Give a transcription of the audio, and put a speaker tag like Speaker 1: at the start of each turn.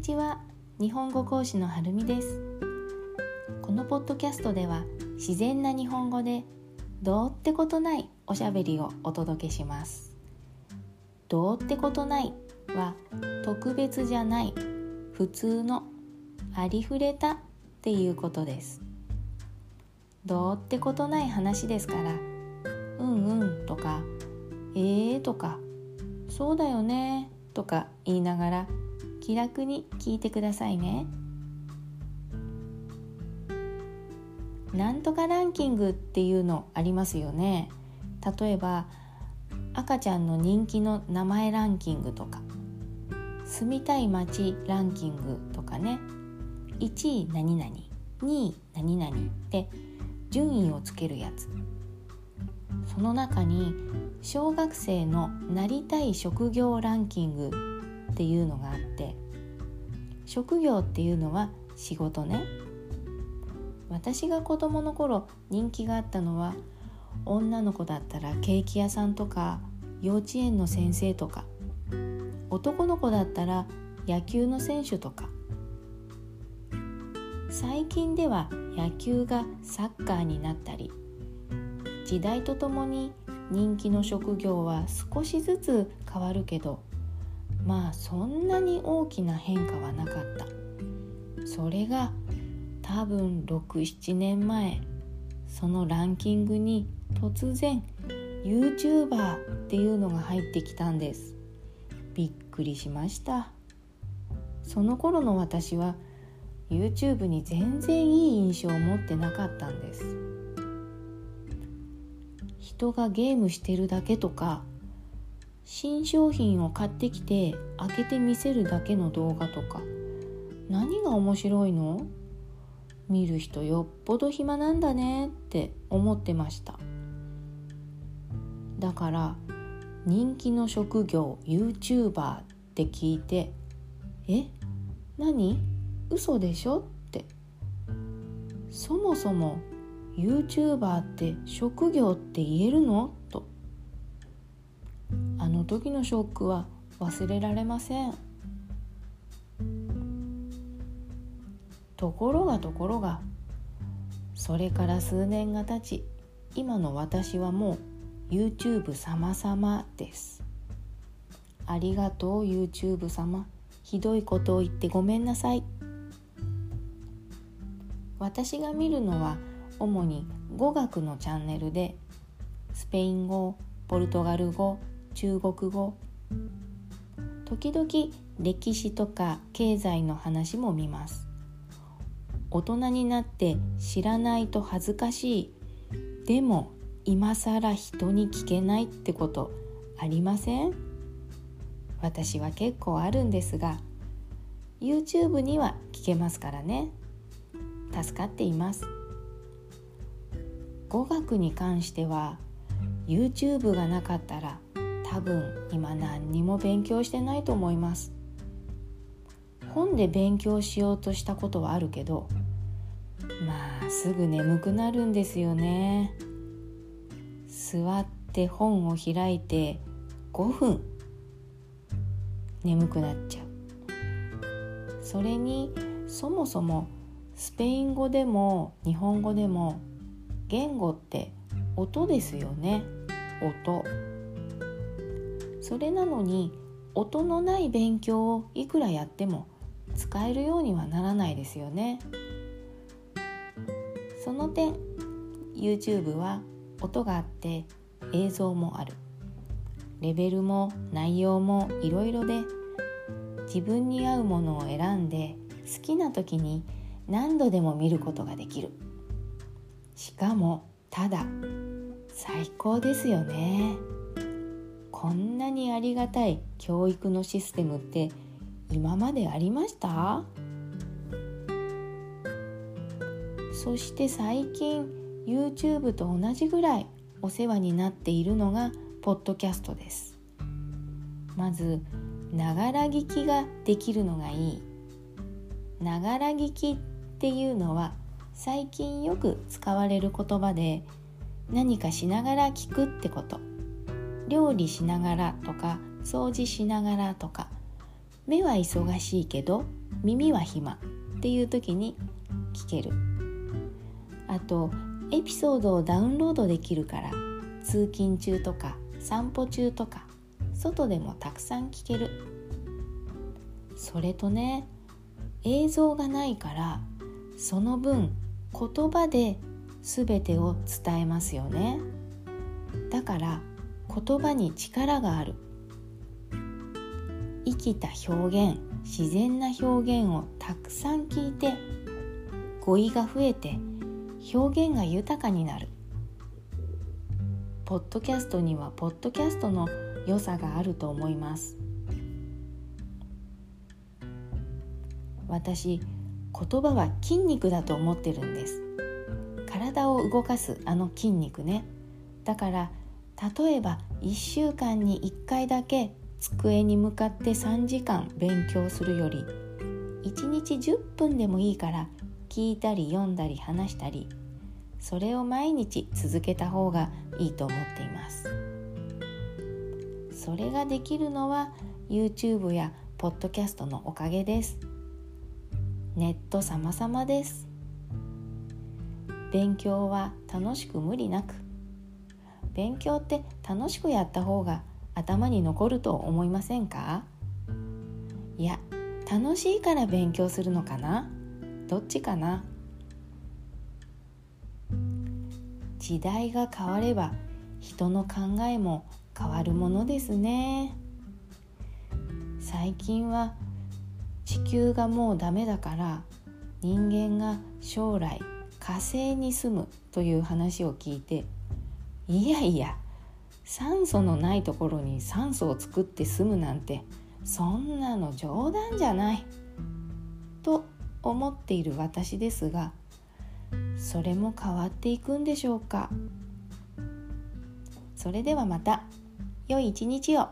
Speaker 1: にちは。日本語講師のはるみです。このポッドキャストでは自然な日本語でどうってことないおしゃべりをお届けします。どうってことないは特別じゃない普通のありふれたっていうことです。どうってことない話ですからうんうんとかえーとかそうだよねとか言いながら気楽に聞いてくださいね。なんとかランキングっていうのありますよね。例えば赤ちゃんの人気の名前ランキングとか住みたい街ランキングとかね。1位何々2位何々って順位をつけるやつ。その中に小学生のなりたい職業ランキングっていうのがあって職業っていうのは仕事ね。私が子供の頃人気があったのは女の子だったらケーキ屋さんとか幼稚園の先生とか男の子だったら野球の選手とか。最近では野球がサッカーになったり時代とともに人気の職業は少しずつ変わるけどまあそんなに大きな変化はなかった。それが多分67年前そのランキングに突然 YouTuber っていうのが入ってきたんです。びっくりしました。その頃の私は YouTube に全然いい印象を持ってなかったんです。人がゲームしてるだけとか新商品を買ってきて開けて見せるだけの動画とか。何が面白いの？見る人よっぽど暇なんだねって思ってました。だから人気の職業 YouTuber って聞いてえ？何？嘘でしょ？って。そもそも YouTuber って職業って言えるの？の時のショックは忘れられません。ところがところがそれから数年が経ち今の私はもう YouTube 様々です。ありがとう YouTube 様。ひどいことを言ってごめんなさい。私が見るのは主に語学のチャンネルでスペイン語ポルトガル語中国語。時々歴史とか経済の話も見ます。大人になって知らないと恥ずかしい。でも今更人に聞けないってことありません？私は結構あるんですが YouTube には聞けますからね。助かっています。語学に関しては YouTube がなかったら多分今何にも勉強してないと思います。本で勉強しようとしたことはあるけどまあすぐ眠くなるんですよね。座って本を開いて5分眠くなっちゃう。それにそもそもスペイン語でも日本語でも言語って音ですよね。音。それなのに音のない勉強をいくらやっても使えるようにはならないですよね。その点 YouTube は音があって映像もある。レベルも内容もいろいろで自分に合うものを選んで好きな時に何度でも見ることができる。しかもただ最高ですよね。こんなにありがたい教育のシステムって今までありました？そして最近 YouTube と同じぐらいお世話になっているのがポッドキャストです。まずながら聞きができるのがいい。ながら聞きっていうのは最近よく使われる言葉で何かしながら聞くってこと。料理しながらとか掃除しながらとか目は忙しいけど耳は暇っていう時に聞ける。あとエピソードをダウンロードできるから通勤中とか散歩中とか外でもたくさん聞ける。それとね映像がないからその分言葉で全てを伝えますよね。だから言葉に力がある。生きた表現自然な表現をたくさん聞いて語彙が増えて表現が豊かになる。ポッドキャストにはポッドキャストの良さがあると思います。私言葉は筋肉だと思ってるんです。体を動かすあの筋肉ね。だから例えば1週間に1回だけ机に向かって3時間勉強するより1日10分でもいいから聞いたり読んだり話したりそれを毎日続けた方がいいと思っています。それができるのは YouTube やポッドキャストのおかげです。ネット様々です。勉強は楽しく無理なく勉強って楽しくやった方が頭に残ると思いませんか？いや楽しいから勉強するのかな？どっちかな？時代が変われば人の考えも変わるものですね。最近は地球がもうダメだから人間が将来火星に住むという話を聞いていやいや酸素のないところに酸素を作って住むなんてそんなの冗談じゃない。と思っている私ですがそれも変わっていくんでしょうか。それではまた良い一日を。